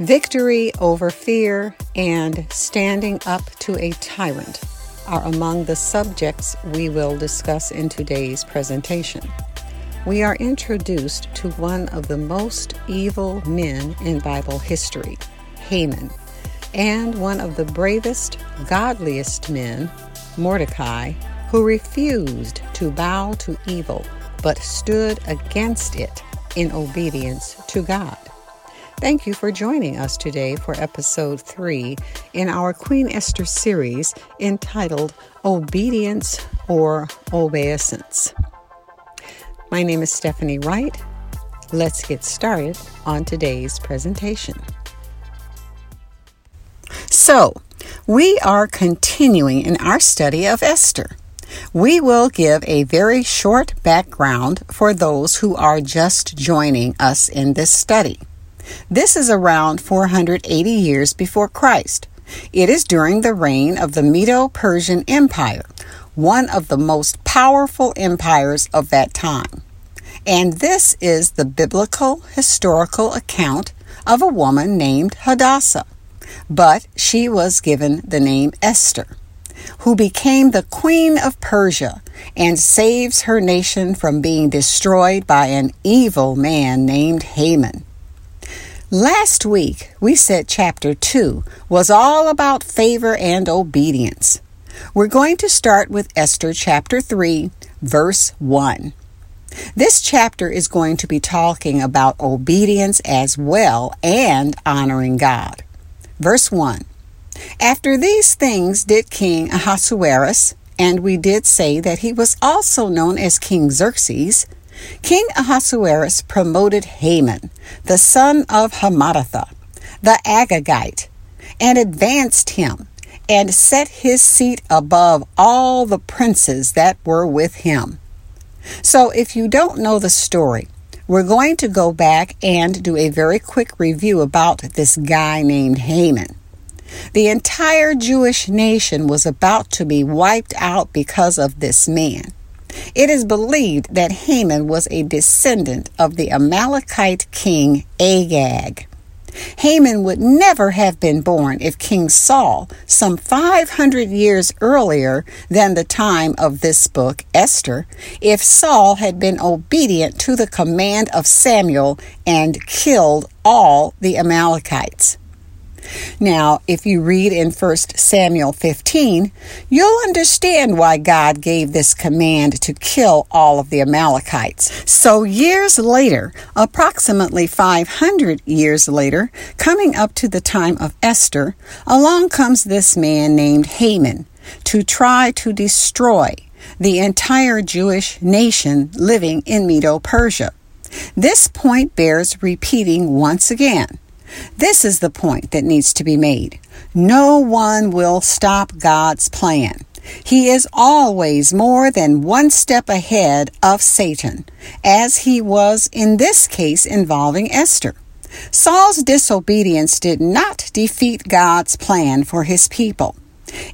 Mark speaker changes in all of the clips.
Speaker 1: Victory over fear and standing up to a tyrant are among the subjects we will discuss in today's presentation. We are introduced to one of the most evil men in Bible history, Haman, and one of the bravest, godliest men, Mordecai, who refused to bow to evil but stood against it in obedience to God. Thank you for joining us today for episode three in our Queen Esther series entitled Obedience or Obeisance. My name is Stephanie Wright. Let's get started on today's presentation. So, we are continuing in our study of Esther. We will give a very short background for those who are just joining us in this study. This is around 480 years before Christ. It is during the reign of the Medo Persian Empire, one of the most powerful empires of that time. And this is the biblical historical account of a woman named Hadassah, but she was given the name Esther, who became the queen of Persia and saves her nation from being destroyed by an evil man named Haman. Last week, we said chapter 2 was all about favor and obedience. We're going to start with Esther chapter 3, verse 1. This chapter is going to be talking about obedience as well and honoring God. Verse 1 After these things did King Ahasuerus, and we did say that he was also known as King Xerxes, King Ahasuerus promoted Haman, the son of Hammedatha, the Agagite, and advanced him, and set his seat above all the princes that were with him. So, if you don't know the story, we're going to go back and do a very quick review about this guy named Haman. The entire Jewish nation was about to be wiped out because of this man. It is believed that Haman was a descendant of the Amalekite king Agag. Haman would never have been born if King Saul, some 500 years earlier than the time of this book, Esther, if Saul had been obedient to the command of Samuel and killed all the Amalekites. Now, if you read in 1 Samuel 15, you'll understand why God gave this command to kill all of the Amalekites. So, years later, approximately 500 years later, coming up to the time of Esther, along comes this man named Haman to try to destroy the entire Jewish nation living in Medo Persia. This point bears repeating once again. This is the point that needs to be made. No one will stop God's plan. He is always more than one step ahead of Satan, as he was in this case involving Esther. Saul's disobedience did not defeat God's plan for his people.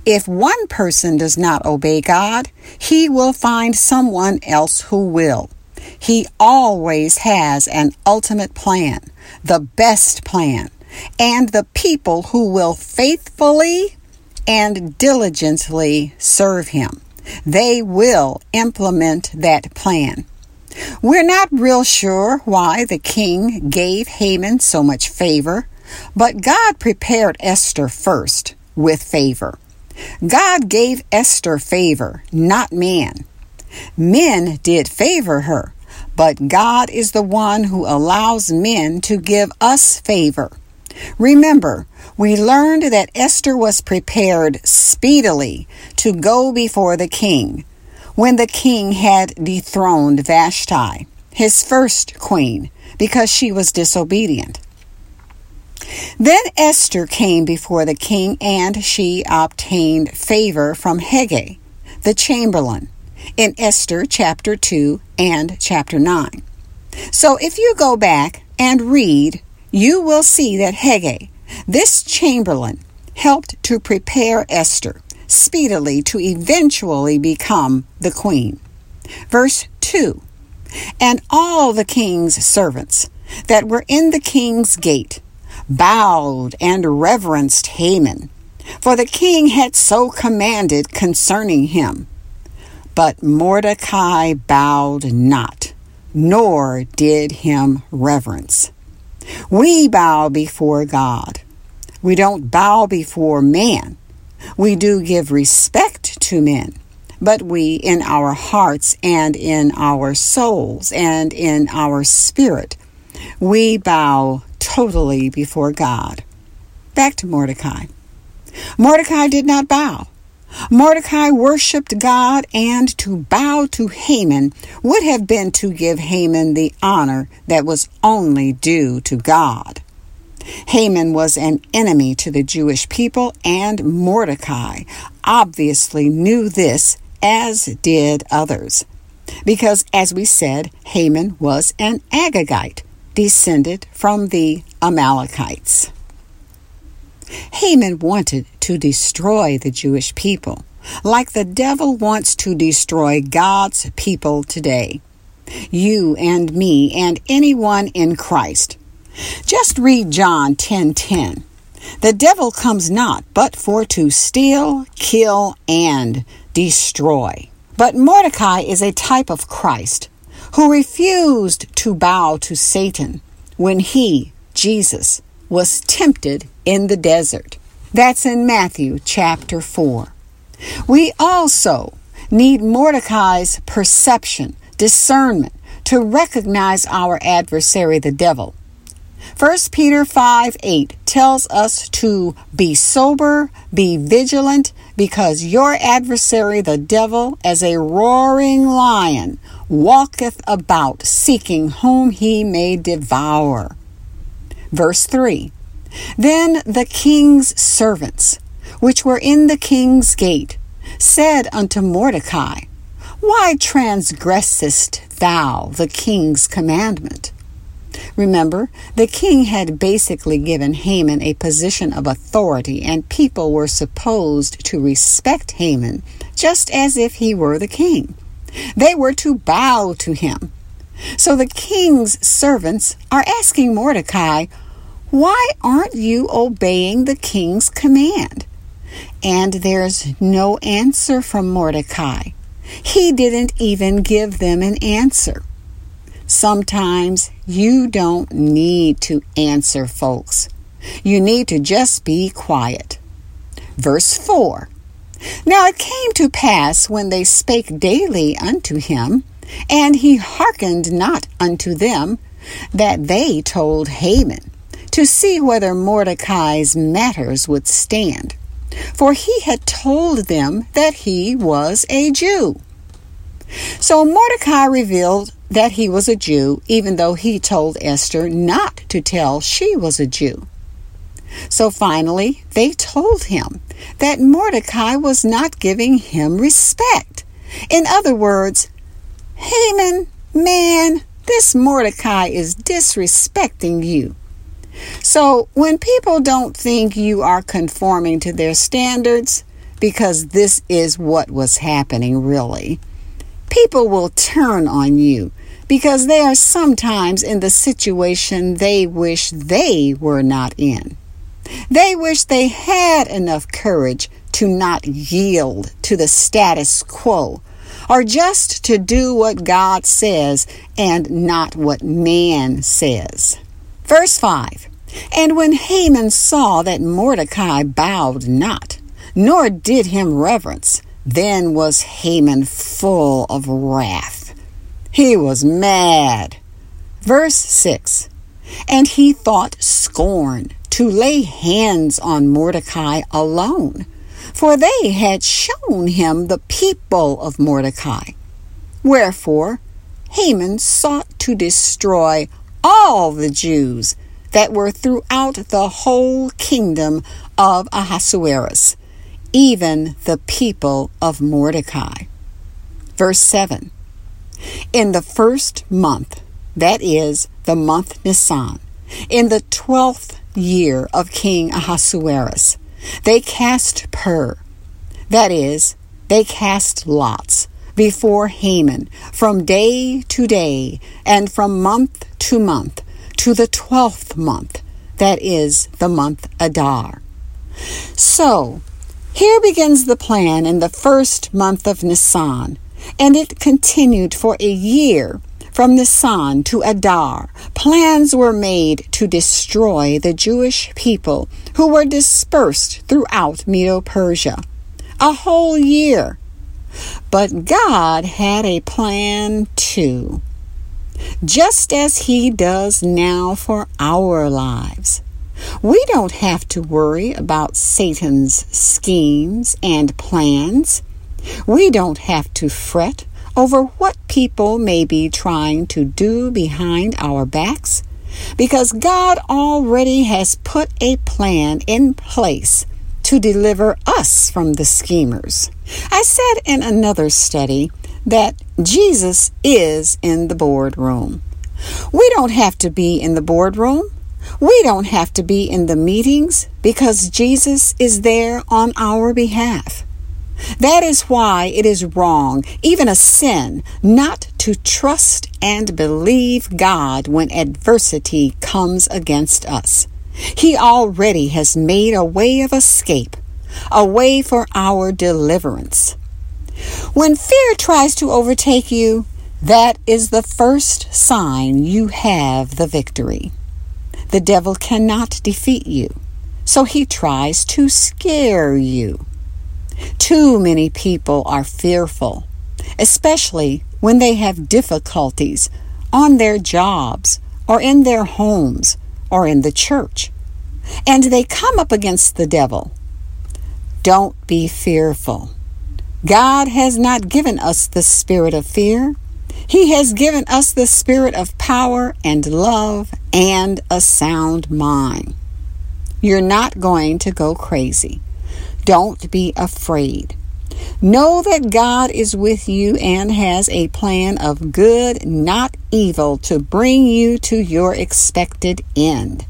Speaker 1: If one person does not obey God, he will find someone else who will. He always has an ultimate plan, the best plan, and the people who will faithfully and diligently serve him. They will implement that plan. We're not real sure why the king gave Haman so much favor, but God prepared Esther first with favor. God gave Esther favor, not man. Men did favor her, but God is the one who allows men to give us favor. Remember, we learned that Esther was prepared speedily to go before the king when the king had dethroned Vashti, his first queen, because she was disobedient. Then Esther came before the king and she obtained favor from Hegai, the chamberlain in Esther chapter 2 and chapter 9. So if you go back and read, you will see that Hegai, this chamberlain, helped to prepare Esther speedily to eventually become the queen. Verse 2 And all the king's servants that were in the king's gate bowed and reverenced Haman, for the king had so commanded concerning him. But Mordecai bowed not, nor did him reverence. We bow before God. We don't bow before man. We do give respect to men, but we, in our hearts and in our souls and in our spirit, we bow totally before God. Back to Mordecai. Mordecai did not bow. Mordecai worshiped God, and to bow to Haman would have been to give Haman the honor that was only due to God. Haman was an enemy to the Jewish people, and Mordecai obviously knew this, as did others. Because, as we said, Haman was an Agagite, descended from the Amalekites. Haman wanted to destroy the Jewish people, like the devil wants to destroy God's people today. You and me and anyone in Christ. Just read John 10:10. 10, 10. The devil comes not but for to steal, kill, and destroy. But Mordecai is a type of Christ who refused to bow to Satan when he, Jesus, was tempted in the desert. That's in Matthew chapter 4. We also need Mordecai's perception, discernment, to recognize our adversary, the devil. 1 Peter 5 8 tells us to be sober, be vigilant, because your adversary, the devil, as a roaring lion, walketh about, seeking whom he may devour. Verse 3 Then the king's servants, which were in the king's gate, said unto Mordecai, Why transgressest thou the king's commandment? Remember, the king had basically given Haman a position of authority, and people were supposed to respect Haman just as if he were the king. They were to bow to him. So the king's servants are asking Mordecai, Why aren't you obeying the king's command? And there's no answer from Mordecai. He didn't even give them an answer. Sometimes you don't need to answer folks. You need to just be quiet. Verse 4 Now it came to pass when they spake daily unto him, and he hearkened not unto them, that they told Haman to see whether Mordecai's matters would stand. For he had told them that he was a Jew. So Mordecai revealed that he was a Jew, even though he told Esther not to tell she was a Jew. So finally, they told him that Mordecai was not giving him respect. In other words, Haman, man, this Mordecai is disrespecting you. So when people don't think you are conforming to their standards, because this is what was happening really, people will turn on you because they are sometimes in the situation they wish they were not in. They wish they had enough courage to not yield to the status quo or just to do what God says and not what man says. Verse 5 And when Haman saw that Mordecai bowed not, nor did him reverence, then was Haman full of wrath he was mad. Verse 6 And he thought scorn to lay hands on Mordecai alone, for they had shown him the people of Mordecai. Wherefore Haman sought to destroy all the Jews that were throughout the whole kingdom of Ahasuerus, even the people of Mordecai. Verse 7 in the first month, that is, the month Nisan, in the twelfth year of King Ahasuerus, they cast pur, that is, they cast lots, before Haman from day to day and from month to month to the twelfth month, that is the month Adar. So, here begins the plan in the first month of Nisan, and it continued for a year from Nisan to Adar. Plans were made to destroy the Jewish people who were dispersed throughout Medo Persia. A whole year. But God had a plan too, just as He does now for our lives. We don't have to worry about Satan's schemes and plans. We don't have to fret over what people may be trying to do behind our backs because God already has put a plan in place to deliver us from the schemers. I said in another study that Jesus is in the boardroom. We don't have to be in the boardroom. We don't have to be in the meetings because Jesus is there on our behalf. That is why it is wrong, even a sin, not to trust and believe God when adversity comes against us. He already has made a way of escape, a way for our deliverance. When fear tries to overtake you, that is the first sign you have the victory. The devil cannot defeat you, so he tries to scare you. Too many people are fearful, especially when they have difficulties on their jobs or in their homes or in the church, and they come up against the devil. Don't be fearful. God has not given us the spirit of fear. He has given us the spirit of power and love and a sound mind. You're not going to go crazy. Don't be afraid. Know that God is with you and has a plan of good, not evil, to bring you to your expected end.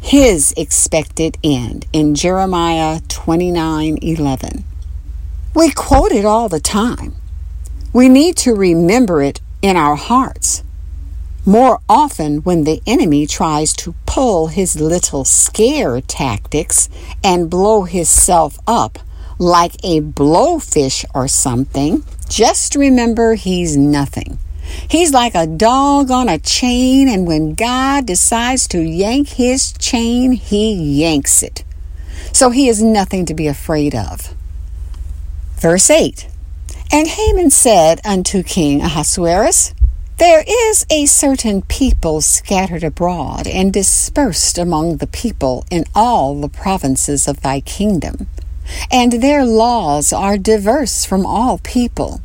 Speaker 1: His expected end in Jeremiah 29 11. We quote it all the time. We need to remember it in our hearts. More often, when the enemy tries to pull his little scare tactics and blow himself up like a blowfish or something, just remember he's nothing. He's like a dog on a chain, and when God decides to yank his chain, he yanks it. So he is nothing to be afraid of. Verse 8 And Haman said unto King Ahasuerus, there is a certain people scattered abroad and dispersed among the people in all the provinces of thy kingdom, and their laws are diverse from all people,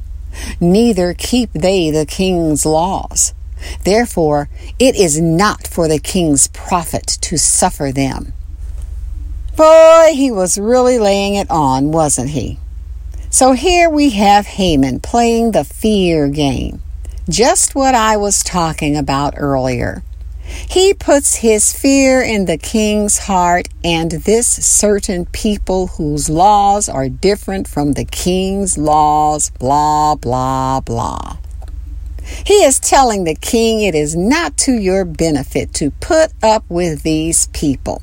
Speaker 1: neither keep they the king's laws. Therefore, it is not for the king's profit to suffer them. Boy, he was really laying it on, wasn't he? So here we have Haman playing the fear game just what I was talking about earlier. He puts his fear in the king's heart and this certain people whose laws are different from the king's laws, blah, blah, blah. He is telling the king it is not to your benefit to put up with these people.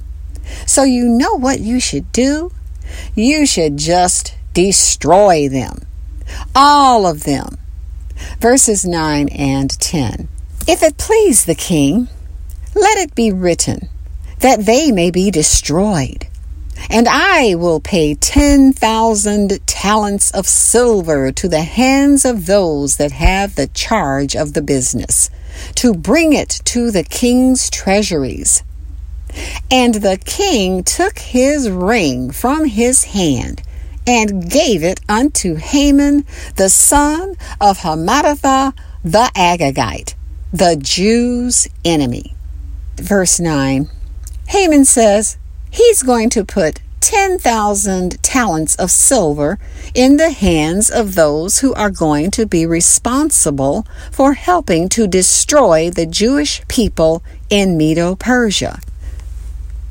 Speaker 1: So you know what you should do? You should just destroy them. All of them verses 9 and 10. If it please the king, let it be written that they may be destroyed. And I will pay 10,000 talents of silver to the hands of those that have the charge of the business, to bring it to the king's treasuries. And the king took his ring from his hand and gave it unto Haman, the son of Hammedatha the Agagite, the Jews' enemy. Verse 9 Haman says he's going to put 10,000 talents of silver in the hands of those who are going to be responsible for helping to destroy the Jewish people in Medo Persia.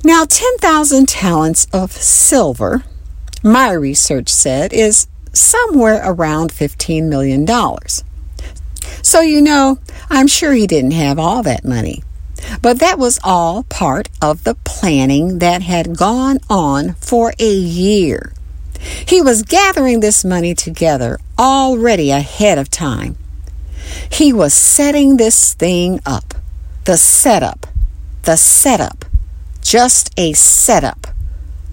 Speaker 1: Now, 10,000 talents of silver my research said, is somewhere around $15 million. So, you know, I'm sure he didn't have all that money. But that was all part of the planning that had gone on for a year. He was gathering this money together already ahead of time. He was setting this thing up. The setup. The setup. Just a setup.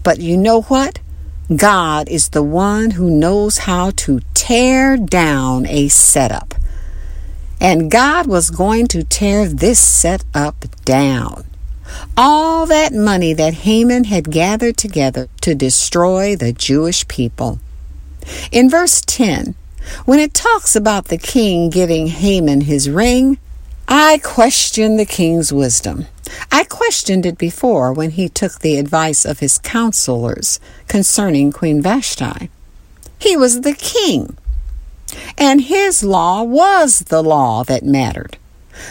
Speaker 1: But you know what? God is the one who knows how to tear down a setup. And God was going to tear this setup down. All that money that Haman had gathered together to destroy the Jewish people. In verse 10, when it talks about the king giving Haman his ring, I question the king's wisdom. I questioned it before when he took the advice of his counselors concerning Queen Vashti. He was the king, and his law was the law that mattered.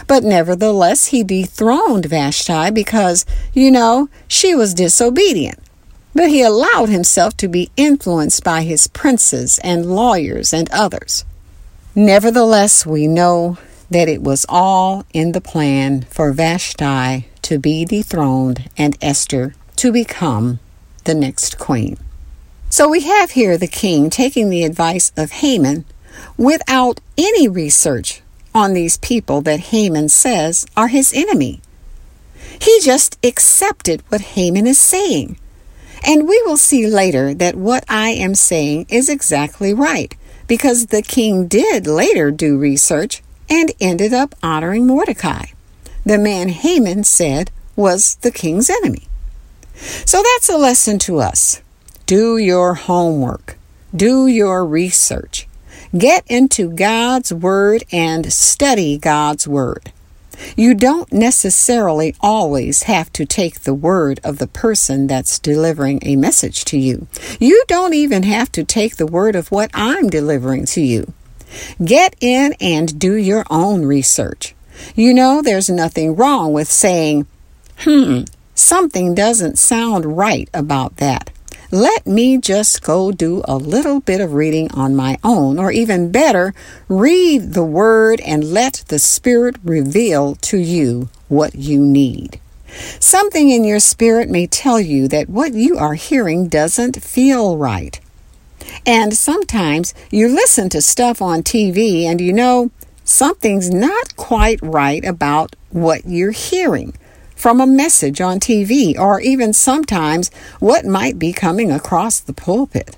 Speaker 1: But nevertheless, he dethroned Vashti because, you know, she was disobedient. But he allowed himself to be influenced by his princes and lawyers and others. Nevertheless, we know that it was all in the plan for Vashti to be dethroned and Esther to become the next queen. So we have here the king taking the advice of Haman without any research on these people that Haman says are his enemy. He just accepted what Haman is saying. And we will see later that what I am saying is exactly right, because the king did later do research and ended up honoring Mordecai, the man Haman said was the king's enemy. So that's a lesson to us. Do your homework, do your research, get into God's Word and study God's Word. You don't necessarily always have to take the word of the person that's delivering a message to you. You don't even have to take the word of what I'm delivering to you. Get in and do your own research. You know, there's nothing wrong with saying, hmm, something doesn't sound right about that. Let me just go do a little bit of reading on my own, or even better, read the Word and let the Spirit reveal to you what you need. Something in your spirit may tell you that what you are hearing doesn't feel right. And sometimes you listen to stuff on TV and you know something's not quite right about what you're hearing from a message on TV or even sometimes what might be coming across the pulpit.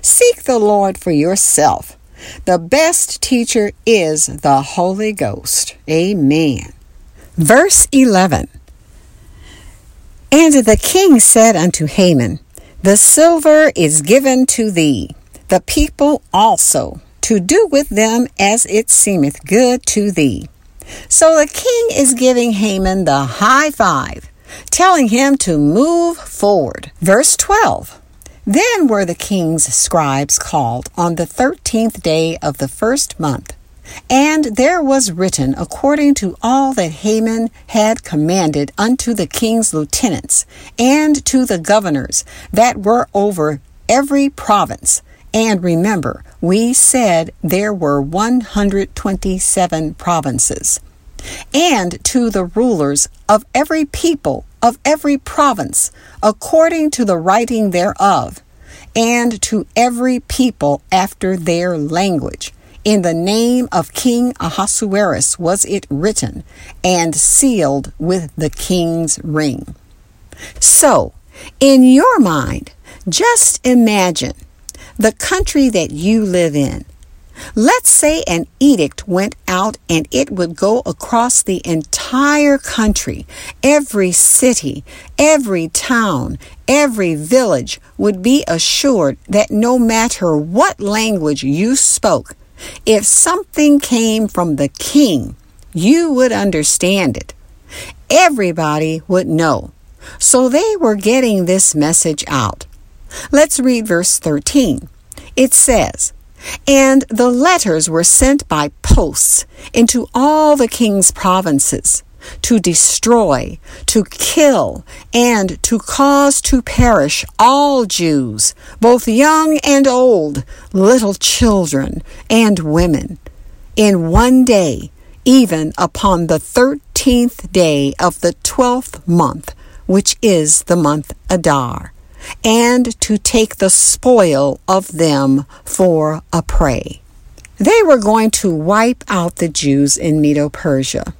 Speaker 1: Seek the Lord for yourself. The best teacher is the Holy Ghost. Amen. Verse 11 And the king said unto Haman, the silver is given to thee, the people also, to do with them as it seemeth good to thee. So the king is giving Haman the high five, telling him to move forward. Verse 12 Then were the king's scribes called on the thirteenth day of the first month and there was written according to all that Haman had commanded unto the king's lieutenants and to the governors that were over every province. And remember, we said there were 127 provinces. And to the rulers of every people of every province, according to the writing thereof, and to every people after their language in the name of King Ahasuerus was it written and sealed with the king's ring. So, in your mind, just imagine the country that you live in. Let's say an edict went out and it would go across the entire country. Every city, every town, every village would be assured that no matter what language you spoke, if something came from the king, you would understand it. Everybody would know. So they were getting this message out. Let's read verse 13. It says, And the letters were sent by posts into all the king's provinces to destroy, to kill, and to cause to perish all Jews, both young and old, little children and women. In one day, even upon the thirteenth day of the twelfth month, which is the month Adar, and to take the spoil of them for a prey. They were going to wipe out the Jews in Medo Persia.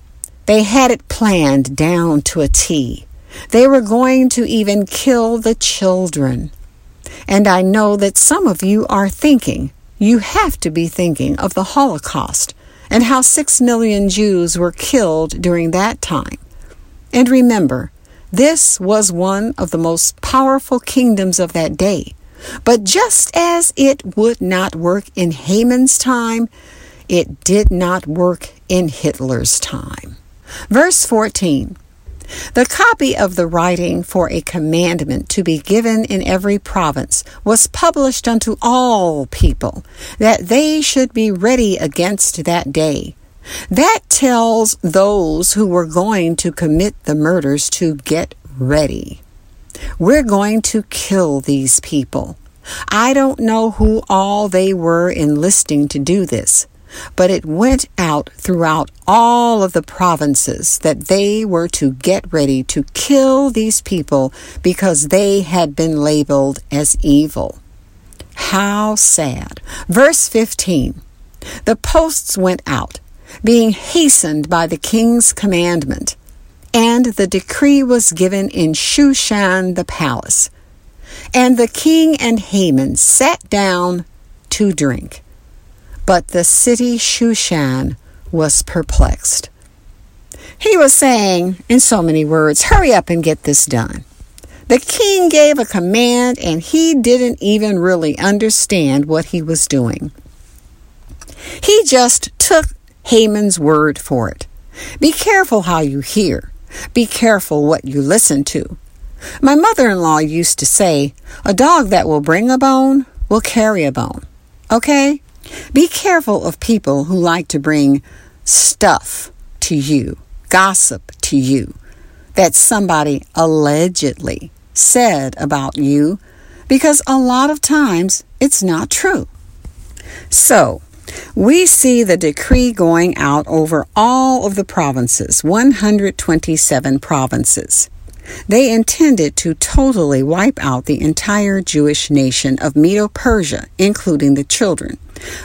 Speaker 1: They had it planned down to a T. They were going to even kill the children. And I know that some of you are thinking, you have to be thinking of the Holocaust and how six million Jews were killed during that time. And remember, this was one of the most powerful kingdoms of that day. But just as it would not work in Haman's time, it did not work in Hitler's time. Verse 14 the copy of the writing for a commandment to be given in every province was published unto all people, that they should be ready against that day. That tells those who were going to commit the murders to get ready. We're going to kill these people. I don't know who all they were enlisting to do this but it went out throughout all of the provinces that they were to get ready to kill these people because they had been labeled as evil. How sad. Verse 15 The posts went out, being hastened by the king's commandment, and the decree was given in Shushan the palace. And the king and Haman sat down to drink. But the city Shushan was perplexed. He was saying, in so many words, hurry up and get this done. The king gave a command and he didn't even really understand what he was doing. He just took Haman's word for it. Be careful how you hear. Be careful what you listen to. My mother in law used to say, A dog that will bring a bone will carry a bone. Okay? Be careful of people who like to bring stuff to you, gossip to you, that somebody allegedly said about you, because a lot of times it's not true. So, we see the decree going out over all of the provinces, 127 provinces. They intended to totally wipe out the entire Jewish nation of Medo Persia, including the children.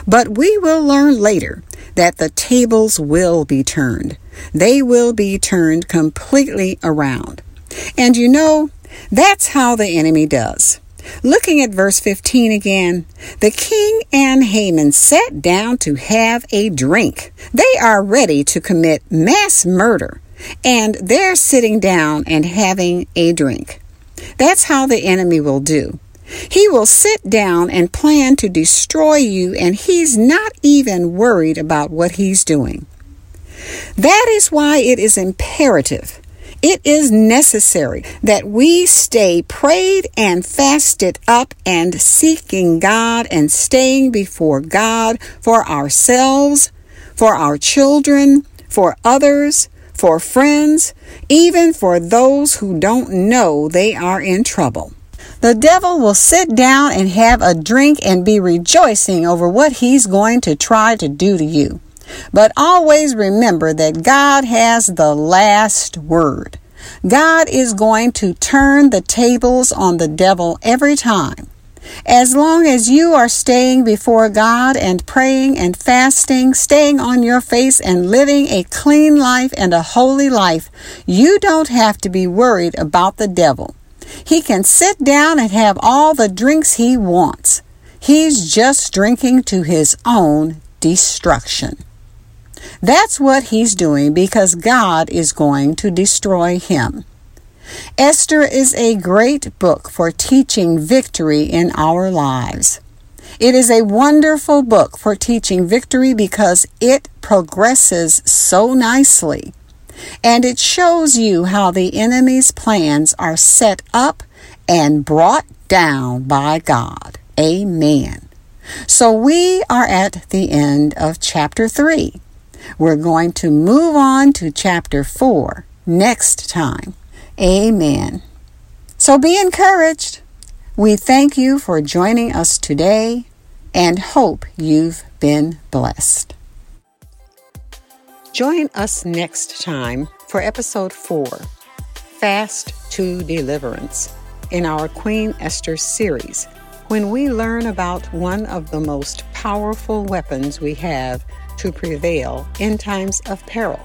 Speaker 1: But we will learn later that the tables will be turned. They will be turned completely around. And you know, that's how the enemy does. Looking at verse 15 again, the king and Haman sat down to have a drink. They are ready to commit mass murder and they're sitting down and having a drink. That's how the enemy will do. He will sit down and plan to destroy you, and he's not even worried about what he's doing. That is why it is imperative, it is necessary that we stay prayed and fasted up and seeking God and staying before God for ourselves, for our children, for others, for friends, even for those who don't know they are in trouble. The devil will sit down and have a drink and be rejoicing over what he's going to try to do to you. But always remember that God has the last word. God is going to turn the tables on the devil every time. As long as you are staying before God and praying and fasting, staying on your face and living a clean life and a holy life, you don't have to be worried about the devil. He can sit down and have all the drinks he wants. He's just drinking to his own destruction. That's what he's doing because God is going to destroy him. Esther is a great book for teaching victory in our lives. It is a wonderful book for teaching victory because it progresses so nicely. And it shows you how the enemy's plans are set up and brought down by God. Amen. So we are at the end of chapter 3. We're going to move on to chapter 4 next time. Amen. So be encouraged. We thank you for joining us today and hope you've been blessed. Join us next time for episode 4 Fast to Deliverance in our Queen Esther series when we learn about one of the most powerful weapons we have to prevail in times of peril.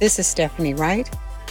Speaker 1: This is Stephanie Wright.